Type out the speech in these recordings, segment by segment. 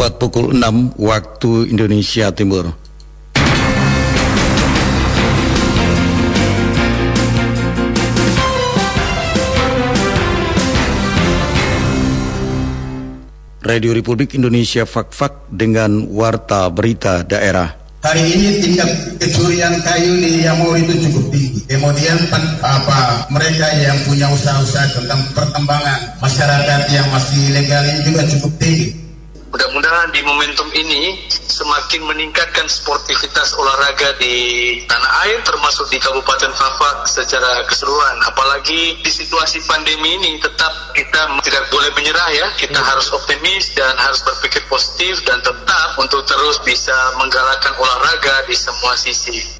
tepat pukul 6 waktu Indonesia Timur. Radio Republik Indonesia Fak-Fak dengan Warta Berita Daerah. Hari ini tingkat kecurian kayu di Yamur itu cukup tinggi. Kemudian apa mereka yang punya usaha-usaha tentang perkembangan masyarakat yang masih legal ini juga cukup tinggi. Mudah-mudahan di momentum ini semakin meningkatkan sportivitas olahraga di tanah air termasuk di Kabupaten Fafak secara keseluruhan. Apalagi di situasi pandemi ini tetap kita tidak boleh menyerah ya. Kita hmm. harus optimis dan harus berpikir positif dan tetap untuk terus bisa menggalakkan olahraga di semua sisi.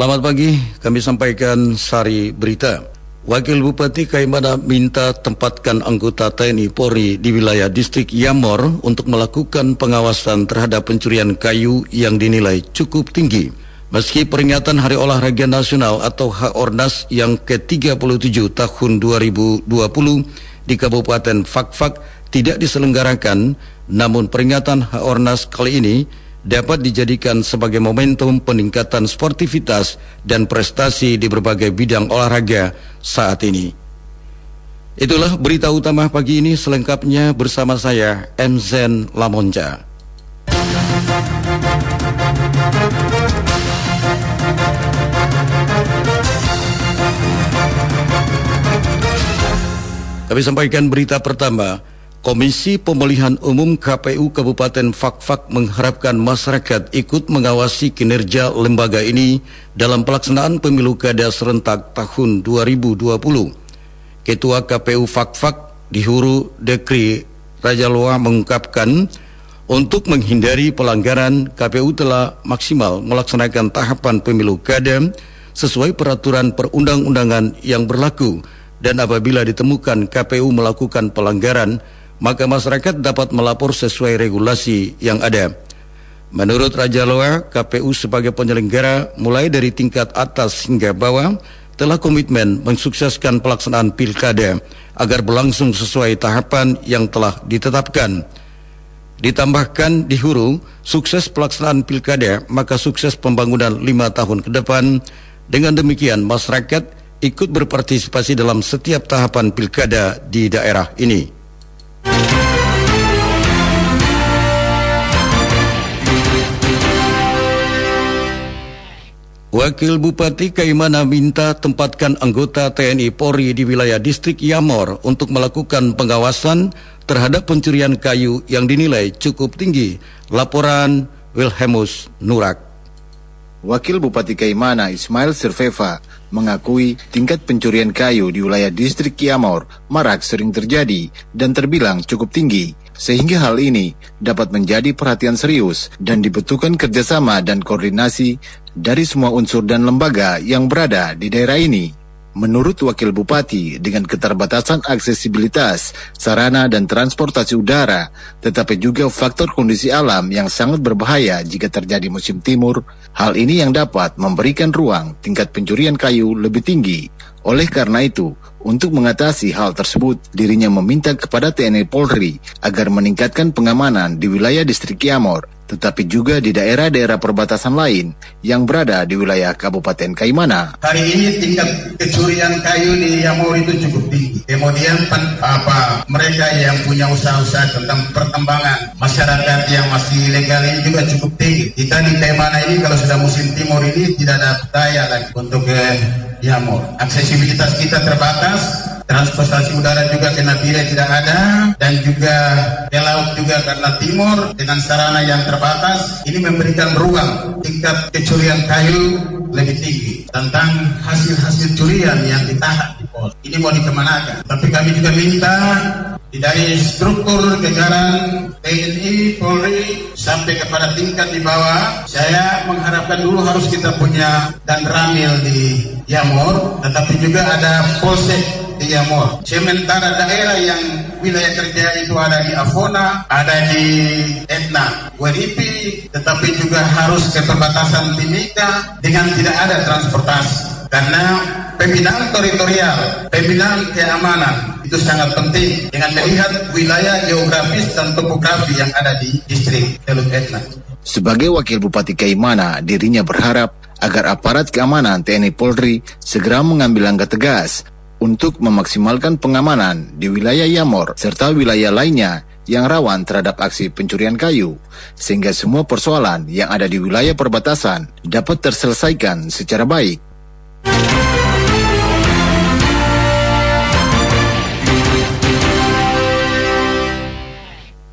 Selamat pagi, kami sampaikan sari berita. Wakil Bupati Kaimana minta tempatkan anggota TNI Polri di wilayah distrik Yamor untuk melakukan pengawasan terhadap pencurian kayu yang dinilai cukup tinggi. Meski peringatan Hari Olahraga Nasional atau HORNAS yang ke-37 tahun 2020 di Kabupaten Fakfak tidak diselenggarakan, namun peringatan HORNAS kali ini dapat dijadikan sebagai momentum peningkatan sportivitas dan prestasi di berbagai bidang olahraga saat ini. Itulah berita utama pagi ini selengkapnya bersama saya Emzen Lamonca. Kami sampaikan berita pertama. Komisi Pemilihan Umum KPU Kabupaten Fakfak mengharapkan masyarakat ikut mengawasi kinerja lembaga ini dalam pelaksanaan pemilu kada serentak tahun 2020. Ketua KPU Fakfak di Huru Dekri Raja Loa mengungkapkan untuk menghindari pelanggaran KPU telah maksimal melaksanakan tahapan pemilu kada sesuai peraturan perundang-undangan yang berlaku dan apabila ditemukan KPU melakukan pelanggaran maka masyarakat dapat melapor sesuai regulasi yang ada. Menurut Raja Loa, KPU sebagai penyelenggara mulai dari tingkat atas hingga bawah telah komitmen mensukseskan pelaksanaan pilkada agar berlangsung sesuai tahapan yang telah ditetapkan. Ditambahkan di huru, sukses pelaksanaan pilkada, maka sukses pembangunan lima tahun ke depan. Dengan demikian, masyarakat ikut berpartisipasi dalam setiap tahapan pilkada di daerah ini. Wakil Bupati Kaimana minta tempatkan anggota TNI Polri di wilayah distrik Yamor untuk melakukan pengawasan terhadap pencurian kayu yang dinilai cukup tinggi. Laporan Wilhelmus Nurak. Wakil Bupati Kaimana Ismail Sirfeva mengakui tingkat pencurian kayu di wilayah distrik Yamor marak sering terjadi dan terbilang cukup tinggi sehingga hal ini dapat menjadi perhatian serius dan dibutuhkan kerjasama dan koordinasi dari semua unsur dan lembaga yang berada di daerah ini. Menurut Wakil Bupati, dengan keterbatasan aksesibilitas, sarana dan transportasi udara, tetapi juga faktor kondisi alam yang sangat berbahaya jika terjadi musim timur, hal ini yang dapat memberikan ruang tingkat pencurian kayu lebih tinggi. Oleh karena itu, untuk mengatasi hal tersebut, dirinya meminta kepada TNI Polri agar meningkatkan pengamanan di wilayah distrik Yamor, tetapi juga di daerah-daerah perbatasan lain yang berada di wilayah Kabupaten Kaimana. Hari ini tingkat kecurian kayu di Yamor itu cukup tinggi. Kemudian apa mereka yang punya usaha-usaha tentang perkembangan masyarakat yang masih legal ini juga cukup tinggi. Kita di Kaimana ini kalau sudah musim timur ini tidak ada daya lagi untuk eh, Yamor. Aksesibilitas kita terbatas, transportasi udara juga kena bila tidak ada, dan juga ke laut juga karena timur dengan sarana yang terbatas. Ini memberikan ruang tingkat kecurian kayu lebih tinggi tentang hasil-hasil curian yang ditahan. Ini mau dikemanakan. Tapi kami juga minta dari struktur jajaran TNI, Polri sampai kepada tingkat di bawah, saya mengharapkan dulu harus kita punya dan ramil di Yamor, tetapi juga ada polsek di Yamor. Sementara daerah yang wilayah kerja itu ada di Afona, ada di Etna, WRIP, tetapi juga harus ke perbatasan Timika dengan tidak ada transportasi. Karena pembinaan teritorial, pembinaan keamanan itu sangat penting dengan melihat wilayah geografis dan topografi yang ada di distrik Teluk Etna. Sebagai wakil Bupati Kaimana, dirinya berharap agar aparat keamanan TNI Polri segera mengambil langkah tegas untuk memaksimalkan pengamanan di wilayah Yamor serta wilayah lainnya yang rawan terhadap aksi pencurian kayu, sehingga semua persoalan yang ada di wilayah perbatasan dapat terselesaikan secara baik.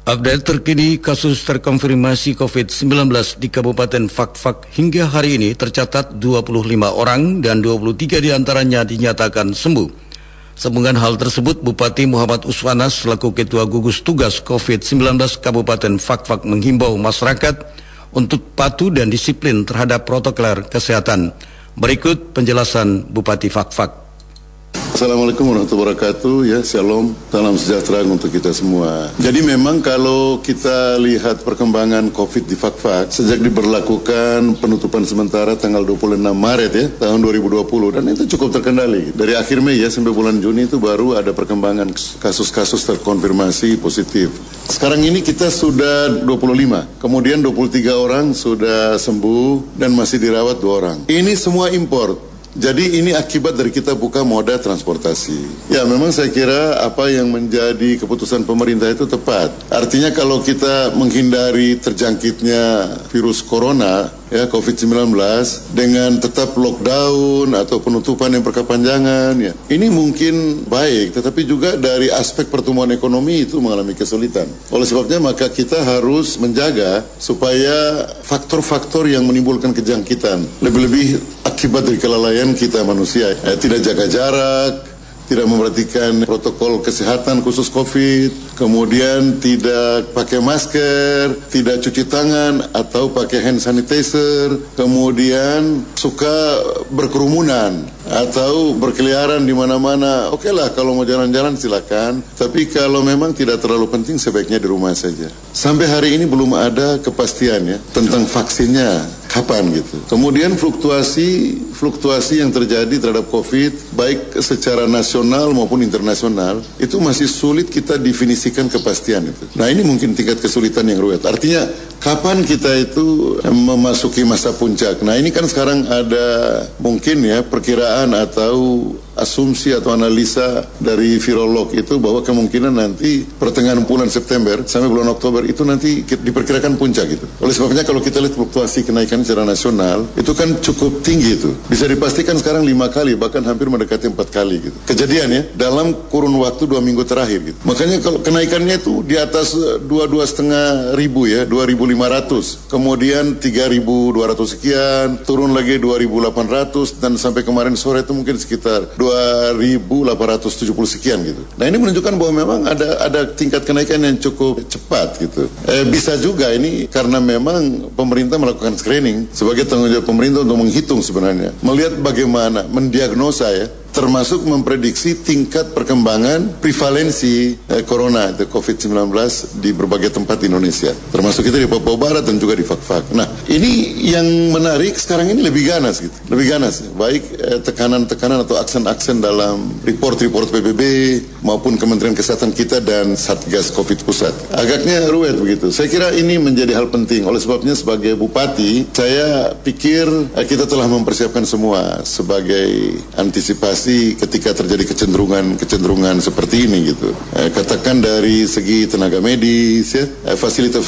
Update terkini kasus terkonfirmasi COVID-19 di Kabupaten Fakfak hingga hari ini tercatat 25 orang dan 23 di antaranya dinyatakan sembuh. Sambungan hal tersebut, Bupati Muhammad Uswanas selaku Ketua Gugus Tugas COVID-19 Kabupaten Fakfak menghimbau masyarakat untuk patuh dan disiplin terhadap protokol kesehatan. Berikut penjelasan Bupati Fakfak. Assalamualaikum warahmatullahi wabarakatuh. Ya Shalom. Salam sejahtera untuk kita semua. Jadi memang kalau kita lihat perkembangan COVID di Fakfak Sejak diberlakukan penutupan sementara tanggal 26 Maret ya Tahun 2020 Dan itu cukup terkendali. Dari akhir Mei ya sampai bulan Juni itu baru ada perkembangan kasus-kasus terkonfirmasi positif. Sekarang ini kita sudah 25 Kemudian 23 orang sudah sembuh Dan masih dirawat dua orang. Ini semua import jadi ini akibat dari kita buka moda transportasi. Ya memang saya kira apa yang menjadi keputusan pemerintah itu tepat. Artinya kalau kita menghindari terjangkitnya virus corona, ya COVID-19 dengan tetap lockdown atau penutupan yang berkepanjangan ya. Ini mungkin baik tetapi juga dari aspek pertumbuhan ekonomi itu mengalami kesulitan. Oleh sebabnya maka kita harus menjaga supaya faktor-faktor yang menimbulkan kejangkitan lebih-lebih akibat dari kelalaian kita manusia. Eh, tidak jaga jarak, tidak memperhatikan protokol kesehatan khusus COVID, kemudian tidak pakai masker, tidak cuci tangan atau pakai hand sanitizer, kemudian suka berkerumunan atau berkeliaran di mana-mana. Oke lah kalau mau jalan-jalan silakan, tapi kalau memang tidak terlalu penting sebaiknya di rumah saja. Sampai hari ini belum ada kepastian ya tentang vaksinnya kapan gitu. Kemudian fluktuasi fluktuasi yang terjadi terhadap COVID baik secara nasional maupun internasional itu masih sulit kita definisikan kepastian itu. Nah ini mungkin tingkat kesulitan yang ruwet. Artinya kapan kita itu memasuki masa puncak. Nah ini kan sekarang ada mungkin ya perkiraan atau asumsi atau analisa dari virolog itu bahwa kemungkinan nanti pertengahan bulan September sampai bulan Oktober itu nanti diperkirakan puncak gitu. Oleh sebabnya kalau kita lihat fluktuasi kenaikan secara nasional itu kan cukup tinggi itu. Bisa dipastikan sekarang lima kali bahkan hampir mendekati empat kali gitu. Kejadian ya dalam kurun waktu dua minggu terakhir gitu. Makanya kalau kenaikannya itu di atas dua dua setengah ribu ya dua ribu lima ratus kemudian tiga ribu dua ratus sekian turun lagi dua ribu delapan ratus dan sampai kemarin sore itu mungkin sekitar 2.870 sekian gitu. Nah ini menunjukkan bahwa memang ada ada tingkat kenaikan yang cukup cepat gitu. Eh, bisa juga ini karena memang pemerintah melakukan screening sebagai tanggung jawab pemerintah untuk menghitung sebenarnya, melihat bagaimana mendiagnosa ya termasuk memprediksi tingkat perkembangan prevalensi eh, corona atau COVID-19 di berbagai tempat di Indonesia. Termasuk kita di Papua Barat dan juga di Fakfak. Nah, ini yang menarik sekarang ini lebih ganas gitu. Lebih ganas. Baik eh, tekanan-tekanan atau aksen-aksen dalam report-report PBB maupun Kementerian Kesehatan kita dan Satgas COVID pusat. Agaknya ruwet begitu. Saya kira ini menjadi hal penting. Oleh sebabnya sebagai bupati, saya pikir eh, kita telah mempersiapkan semua sebagai antisipasi pasti ketika terjadi kecenderungan-kecenderungan seperti ini gitu. Eh, katakan dari segi tenaga medis ya, eh, fasilitas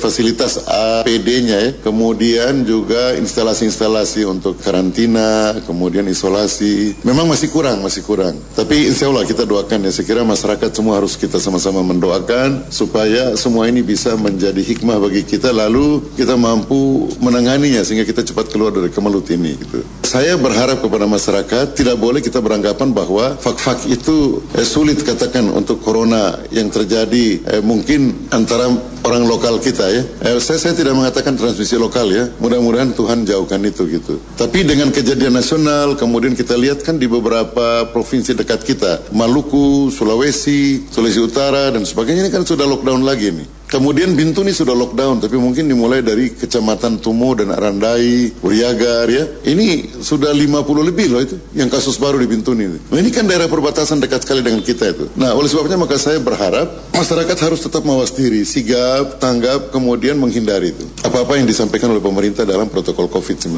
fasilitas APD-nya ya, kemudian juga instalasi-instalasi untuk karantina, kemudian isolasi. Memang masih kurang, masih kurang. Tapi insya Allah kita doakan ya, saya kira masyarakat semua harus kita sama-sama mendoakan supaya semua ini bisa menjadi hikmah bagi kita lalu kita mampu menanganinya sehingga kita cepat keluar dari kemelut ini gitu. Saya berharap kepada masyarakat tidak boleh kita kita beranggapan bahwa fak-fak itu eh, sulit katakan untuk corona yang terjadi eh, mungkin antara orang lokal kita ya. Eh, saya saya tidak mengatakan transmisi lokal ya. Mudah-mudahan Tuhan jauhkan itu gitu. Tapi dengan kejadian nasional kemudian kita lihat kan di beberapa provinsi dekat kita, Maluku, Sulawesi, Sulawesi Utara dan sebagainya ini kan sudah lockdown lagi nih. Kemudian Bintuni sudah lockdown, tapi mungkin dimulai dari kecamatan Tumo dan Arandai, Uriagar ya. Ini sudah 50 lebih loh itu yang kasus baru di Bintuni. Nah, ini kan daerah perbatasan dekat sekali dengan kita itu. Nah, oleh sebabnya maka saya berharap masyarakat harus tetap mawas diri, sigap, tanggap, kemudian menghindari itu. Apa-apa yang disampaikan oleh pemerintah dalam protokol COVID-19.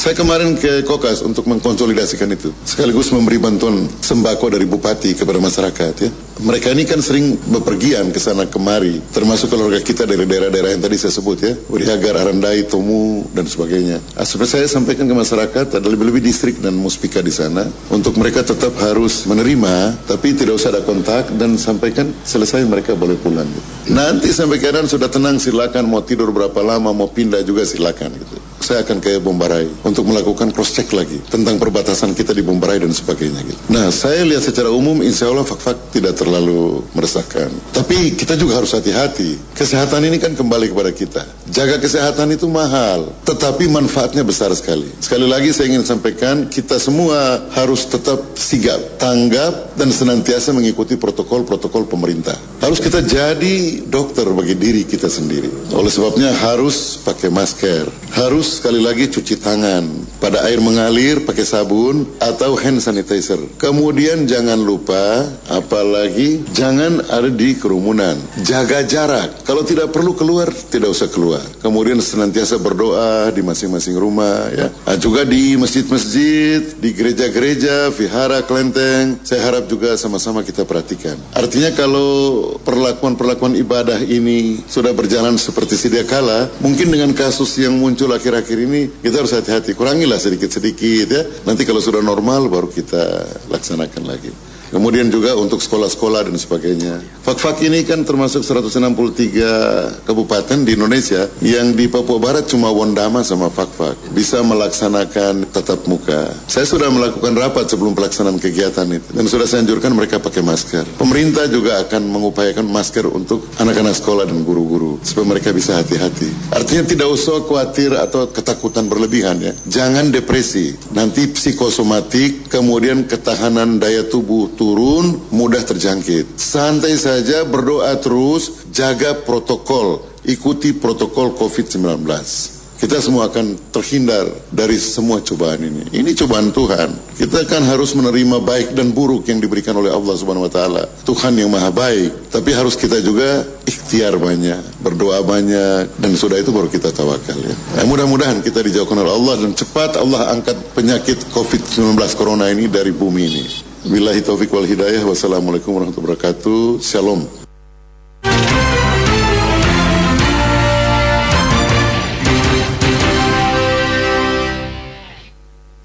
Saya kemarin ke Kokas untuk mengkonsolidasikan itu, sekaligus memberi bantuan sembako dari bupati kepada masyarakat ya. Mereka ini kan sering bepergian ke sana kemari, termasuk keluarga kita dari daerah-daerah yang tadi saya sebut ya, Urihagar, Arandai, Tomu dan sebagainya. Ah, seperti saya sampaikan ke masyarakat ada lebih-lebih distrik dan muspika di sana untuk mereka tetap harus menerima, tapi tidak usah ada kontak dan sampaikan selesai mereka boleh pulang. Gitu. Nanti sampai keadaan sudah tenang silakan mau tidur berapa lama mau pindah juga silakan gitu. Saya akan ke Bombarai untuk melakukan cross check lagi tentang perbatasan kita di Bombarai dan sebagainya. Gitu. Nah saya lihat secara umum insya Allah fak-fak tidak terlalu meresahkan. Tapi kita juga harus hati-hati. Kesehatan ini kan kembali kepada kita. Jaga kesehatan itu mahal, tetapi manfaatnya besar sekali. Sekali lagi saya ingin sampaikan, kita semua harus tetap sigap, tanggap, dan senantiasa mengikuti protokol-protokol pemerintah. Harus kita jadi dokter bagi diri kita sendiri. Oleh sebabnya harus pakai masker, harus sekali lagi cuci tangan, pada air mengalir pakai sabun atau hand sanitizer. Kemudian jangan lupa, apalagi jangan ada di kerumunan. Jaga jarak. Kalau tidak perlu keluar, tidak usah keluar. Kemudian senantiasa berdoa di masing-masing rumah. Ya. Nah, juga di masjid-masjid, di gereja-gereja, vihara, kelenteng. Saya harap juga sama-sama kita perhatikan. Artinya kalau perlakuan-perlakuan ibadah ini sudah berjalan seperti sedia kala, mungkin dengan kasus yang muncul akhir-akhir ini kita harus hati-hati. Kurangilah sedikit-sedikit ya. Nanti kalau sudah normal baru kita laksanakan lagi. Kemudian juga untuk sekolah-sekolah dan sebagainya. Fak-fak ini kan termasuk 163 kabupaten di Indonesia yang di Papua Barat cuma Wondama sama Fak-fak bisa melaksanakan tatap muka. Saya sudah melakukan rapat sebelum pelaksanaan kegiatan itu dan sudah saya anjurkan mereka pakai masker. Pemerintah juga akan mengupayakan masker untuk anak-anak sekolah dan guru-guru supaya mereka bisa hati-hati. Artinya tidak usah khawatir atau ketakutan berlebihan ya. Jangan depresi. Nanti psikosomatik, kemudian ketahanan daya tubuh turun, mudah terjangkit. Santai saja, berdoa terus, jaga protokol, ikuti protokol COVID-19. Kita semua akan terhindar dari semua cobaan ini. Ini cobaan Tuhan. Kita kan harus menerima baik dan buruk yang diberikan oleh Allah Subhanahu wa taala. Tuhan yang Maha Baik, tapi harus kita juga ikhtiar banyak, berdoa banyak dan sudah itu baru kita tawakal ya. ya mudah-mudahan kita dijauhkan oleh Allah dan cepat Allah angkat penyakit COVID-19 corona ini dari bumi ini. Billahi taufik wal hidayah. Wassalamualaikum warahmatullahi wabarakatuh. Shalom.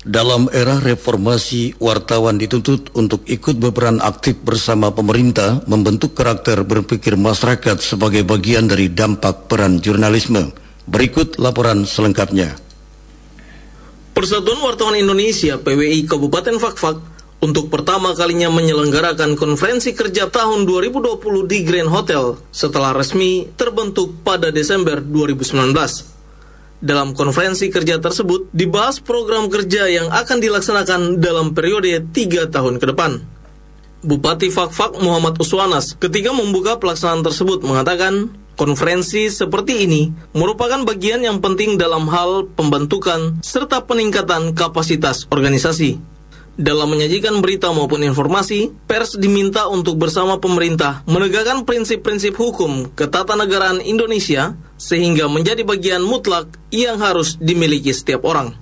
Dalam era reformasi, wartawan dituntut untuk ikut berperan aktif bersama pemerintah membentuk karakter berpikir masyarakat sebagai bagian dari dampak peran jurnalisme. Berikut laporan selengkapnya. Persatuan Wartawan Indonesia PWI Kabupaten Fakfak untuk pertama kalinya menyelenggarakan konferensi kerja tahun 2020 di Grand Hotel setelah resmi terbentuk pada Desember 2019. Dalam konferensi kerja tersebut dibahas program kerja yang akan dilaksanakan dalam periode tiga tahun ke depan. Bupati Fakfak Muhammad Uswanas ketika membuka pelaksanaan tersebut mengatakan konferensi seperti ini merupakan bagian yang penting dalam hal pembentukan serta peningkatan kapasitas organisasi. Dalam menyajikan berita maupun informasi, pers diminta untuk bersama pemerintah menegakkan prinsip-prinsip hukum ketatanegaraan Indonesia sehingga menjadi bagian mutlak yang harus dimiliki setiap orang.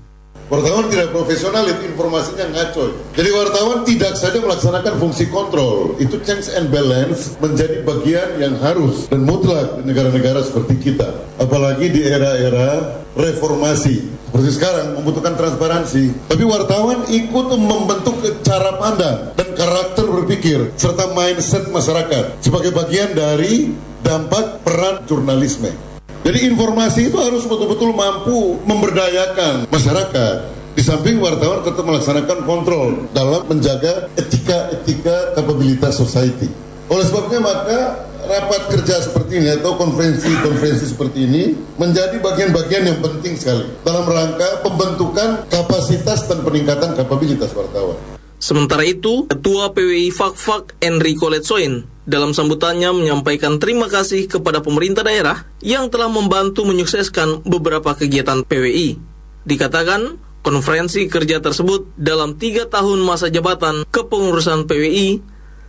Wartawan tidak profesional itu informasinya ngaco. Jadi wartawan tidak saja melaksanakan fungsi kontrol. Itu checks and balance menjadi bagian yang harus dan mutlak di negara-negara seperti kita. Apalagi di era-era reformasi seperti sekarang membutuhkan transparansi. Tapi wartawan ikut membentuk cara pandang dan karakter berpikir serta mindset masyarakat sebagai bagian dari dampak peran jurnalisme. Jadi informasi itu harus betul-betul mampu memberdayakan masyarakat Di samping wartawan tetap melaksanakan kontrol dalam menjaga etika-etika kapabilitas society. Oleh sebabnya maka rapat kerja seperti ini atau konferensi-konferensi seperti ini menjadi bagian-bagian yang penting sekali dalam rangka pembentukan kapasitas dan peningkatan kapabilitas wartawan. Sementara itu, Ketua PWI Fakfak Enrico Letsoin dalam sambutannya menyampaikan terima kasih kepada pemerintah daerah yang telah membantu menyukseskan beberapa kegiatan PWI. Dikatakan, konferensi kerja tersebut dalam tiga tahun masa jabatan kepengurusan PWI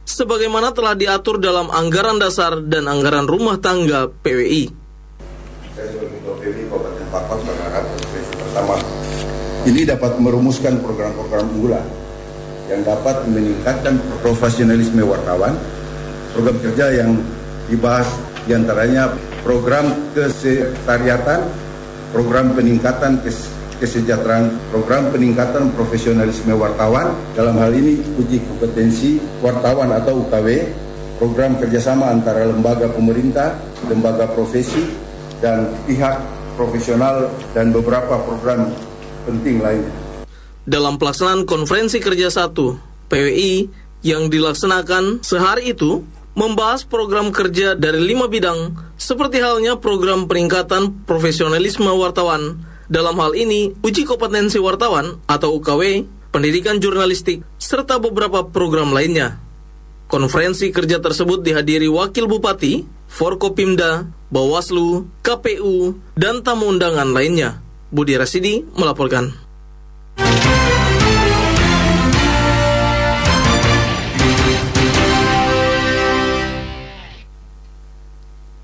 sebagaimana telah diatur dalam anggaran dasar dan anggaran rumah tangga PWI. Ini dapat merumuskan program-program unggulan yang dapat meningkatkan profesionalisme wartawan, program kerja yang dibahas di antaranya program kesekretariatan, program peningkatan kes kesejahteraan, program peningkatan profesionalisme wartawan, dalam hal ini uji kompetensi wartawan atau UKW, program kerjasama antara lembaga pemerintah, lembaga profesi, dan pihak profesional, dan beberapa program penting lainnya dalam pelaksanaan konferensi kerja 1 PWI yang dilaksanakan sehari itu membahas program kerja dari lima bidang seperti halnya program peningkatan profesionalisme wartawan dalam hal ini uji kompetensi wartawan atau UKW, pendidikan jurnalistik, serta beberapa program lainnya. Konferensi kerja tersebut dihadiri Wakil Bupati, Forkopimda, Bawaslu, KPU, dan tamu undangan lainnya. Budi Rasidi melaporkan.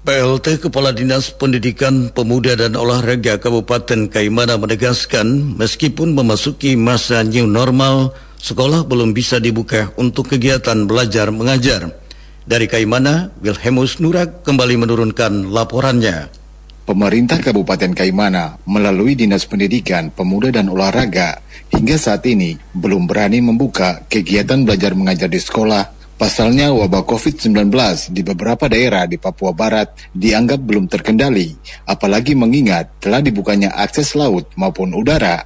PLT Kepala Dinas Pendidikan Pemuda dan Olahraga Kabupaten Kaimana menegaskan meskipun memasuki masa new normal, sekolah belum bisa dibuka untuk kegiatan belajar mengajar. Dari Kaimana, Wilhelmus Nurak kembali menurunkan laporannya. Pemerintah Kabupaten Kaimana melalui Dinas Pendidikan, Pemuda dan Olahraga hingga saat ini belum berani membuka kegiatan belajar mengajar di sekolah Pasalnya wabah COVID-19 di beberapa daerah di Papua Barat dianggap belum terkendali, apalagi mengingat telah dibukanya akses laut maupun udara.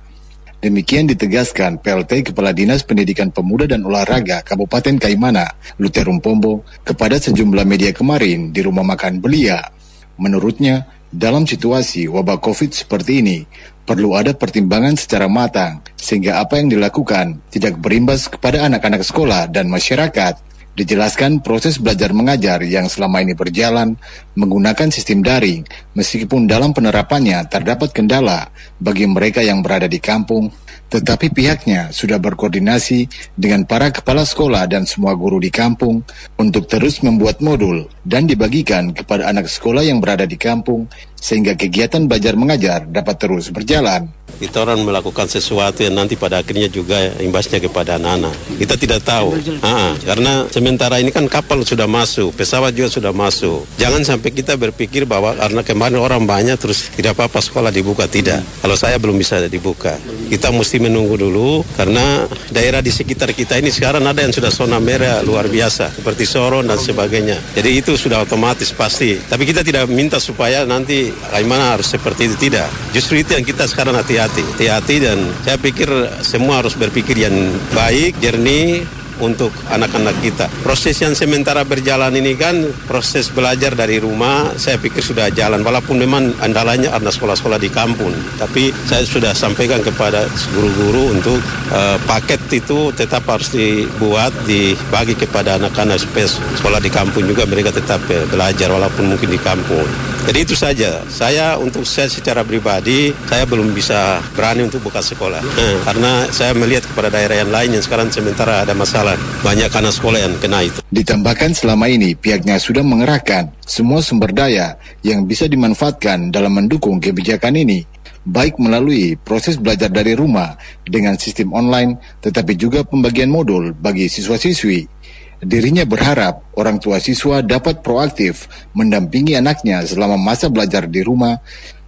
Demikian ditegaskan PLT Kepala Dinas Pendidikan Pemuda dan Olahraga Kabupaten Kaimana, Luterum Pombo, kepada sejumlah media kemarin di rumah makan Belia. Menurutnya, dalam situasi wabah COVID seperti ini, perlu ada pertimbangan secara matang, sehingga apa yang dilakukan tidak berimbas kepada anak-anak sekolah dan masyarakat. Dijelaskan proses belajar mengajar yang selama ini berjalan menggunakan sistem daring, meskipun dalam penerapannya terdapat kendala bagi mereka yang berada di kampung, tetapi pihaknya sudah berkoordinasi dengan para kepala sekolah dan semua guru di kampung untuk terus membuat modul dan dibagikan kepada anak sekolah yang berada di kampung sehingga kegiatan belajar mengajar dapat terus berjalan. Kita orang melakukan sesuatu yang nanti pada akhirnya juga imbasnya kepada anak-anak. Kita tidak tahu, ah, karena sementara ini kan kapal sudah masuk, pesawat juga sudah masuk. Jangan sampai kita berpikir bahwa karena kemarin orang banyak terus tidak apa-apa sekolah dibuka tidak. Kalau saya belum bisa dibuka, kita mesti menunggu dulu karena daerah di sekitar kita ini sekarang ada yang sudah zona merah luar biasa seperti Soron dan sebagainya. Jadi itu sudah otomatis pasti. Tapi kita tidak minta supaya nanti Kaimana harus seperti itu tidak. Justru itu yang kita sekarang hati-hati, hati-hati dan saya pikir semua harus berpikir yang baik, jernih, untuk anak-anak kita. Proses yang sementara berjalan ini kan proses belajar dari rumah, saya pikir sudah jalan. Walaupun memang andalanya ada sekolah-sekolah di kampung, tapi saya sudah sampaikan kepada guru-guru untuk uh, paket itu tetap harus dibuat, dibagi kepada anak-anak sekolah di kampung juga mereka tetap uh, belajar walaupun mungkin di kampung. Jadi itu saja. Saya untuk saya secara pribadi saya belum bisa berani untuk buka sekolah eh, karena saya melihat kepada daerah yang lain yang sekarang sementara ada masalah banyak anak sekolah yang kena itu. Ditambahkan selama ini pihaknya sudah mengerahkan semua sumber daya yang bisa dimanfaatkan dalam mendukung kebijakan ini baik melalui proses belajar dari rumah dengan sistem online, tetapi juga pembagian modul bagi siswa-siswi Dirinya berharap orang tua siswa dapat proaktif mendampingi anaknya selama masa belajar di rumah.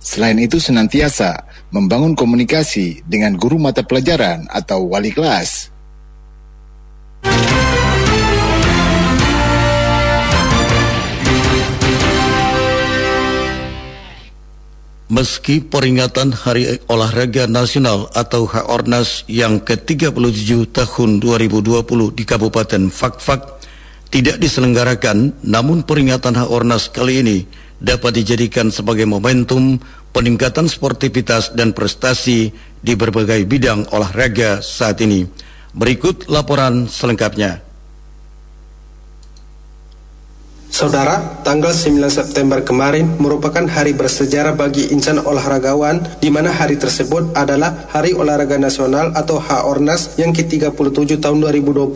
Selain itu senantiasa membangun komunikasi dengan guru mata pelajaran atau wali kelas. Meski peringatan Hari Olahraga Nasional atau HORNAS yang ke-37 tahun 2020 di Kabupaten Fakfak tidak diselenggarakan, namun peringatan HORNAS kali ini dapat dijadikan sebagai momentum peningkatan sportivitas dan prestasi di berbagai bidang olahraga saat ini. Berikut laporan selengkapnya. Saudara, tanggal 9 September kemarin merupakan hari bersejarah bagi insan olahragawan di mana hari tersebut adalah Hari Olahraga Nasional atau HORNAS yang ke-37 tahun 2020.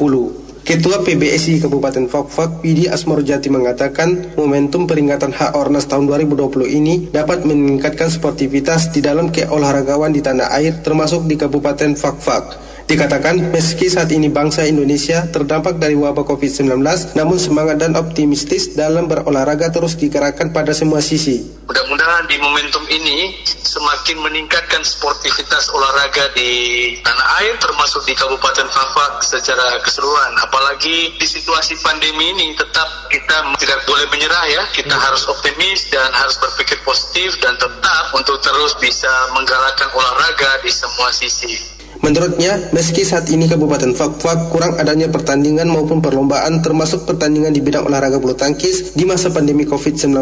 Ketua PBSI Kabupaten Fakfak, Pidi Asmorjati mengatakan momentum peringatan HORNAS tahun 2020 ini dapat meningkatkan sportivitas di dalam keolahragawan di tanah air termasuk di Kabupaten Fakfak. Dikatakan meski saat ini bangsa Indonesia terdampak dari wabah COVID-19, namun semangat dan optimistis dalam berolahraga terus digerakkan pada semua sisi. Mudah-mudahan di momentum ini semakin meningkatkan sportivitas olahraga di tanah air termasuk di Kabupaten Fafak secara keseluruhan. Apalagi di situasi pandemi ini tetap kita tidak boleh menyerah ya. Kita hmm. harus optimis dan harus berpikir positif dan tetap untuk terus bisa menggalakkan olahraga di semua sisi. Menurutnya, meski saat ini Kabupaten Fakfak kurang adanya pertandingan maupun perlombaan termasuk pertandingan di bidang olahraga bulu tangkis di masa pandemi COVID-19,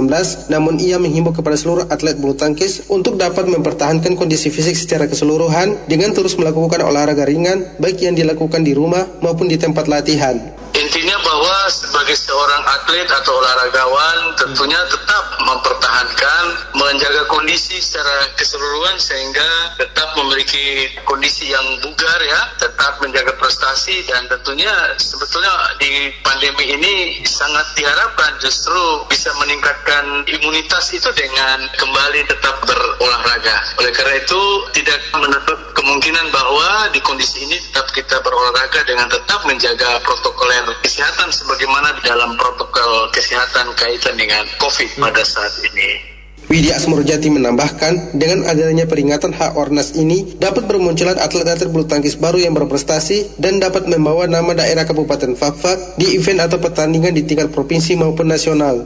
namun ia menghimbau kepada seluruh atlet bulu tangkis untuk dapat mempertahankan kondisi fisik secara keseluruhan dengan terus melakukan olahraga ringan baik yang dilakukan di rumah maupun di tempat latihan. Intinya bahwa sebagai seorang atlet atau olahragawan tentunya tetap mempertahankan, menjaga kondisi secara keseluruhan sehingga tetap memiliki kondisi yang bugar ya, tetap menjaga prestasi dan tentunya sebetulnya di pandemi ini sangat diharapkan justru bisa meningkatkan imunitas itu dengan kembali tetap berolahraga. Oleh karena itu tidak menutup kemungkinan bahwa di kondisi ini tetap kita berolahraga dengan tetap menjaga protokoler kesehatan sebagaimana di dalam protokol kesehatan kaitan dengan COVID pada saat ini. Widya Asmurjati menambahkan, dengan adanya peringatan hak Ornas ini dapat bermunculan atlet-atlet bulu tangkis baru yang berprestasi dan dapat membawa nama daerah Kabupaten Fakfak di event atau pertandingan di tingkat provinsi maupun nasional.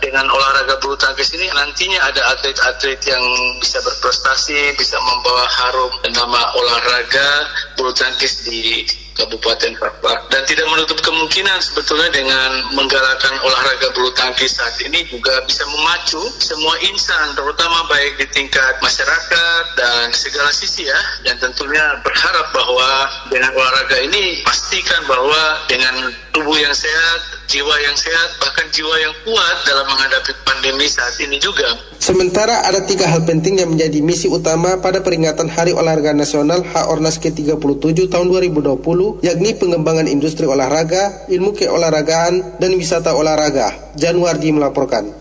Dengan olahraga bulu tangkis ini nantinya ada atlet-atlet yang bisa berprestasi, bisa membawa harum nama olahraga bulu tangkis di Kabupaten Papua dan tidak menutup kemungkinan sebetulnya dengan menggalakkan olahraga bulu tangkis saat ini juga bisa memacu semua insan terutama baik di tingkat masyarakat dan segala sisi ya. Dan tentunya berharap bahwa dengan olahraga ini pastikan bahwa dengan tubuh yang sehat jiwa yang sehat, bahkan jiwa yang kuat dalam menghadapi pandemi saat ini juga. Sementara ada tiga hal penting yang menjadi misi utama pada peringatan Hari Olahraga Nasional HORNAS ke-37 tahun 2020, yakni pengembangan industri olahraga, ilmu keolahragaan, dan wisata olahraga. Januardi melaporkan.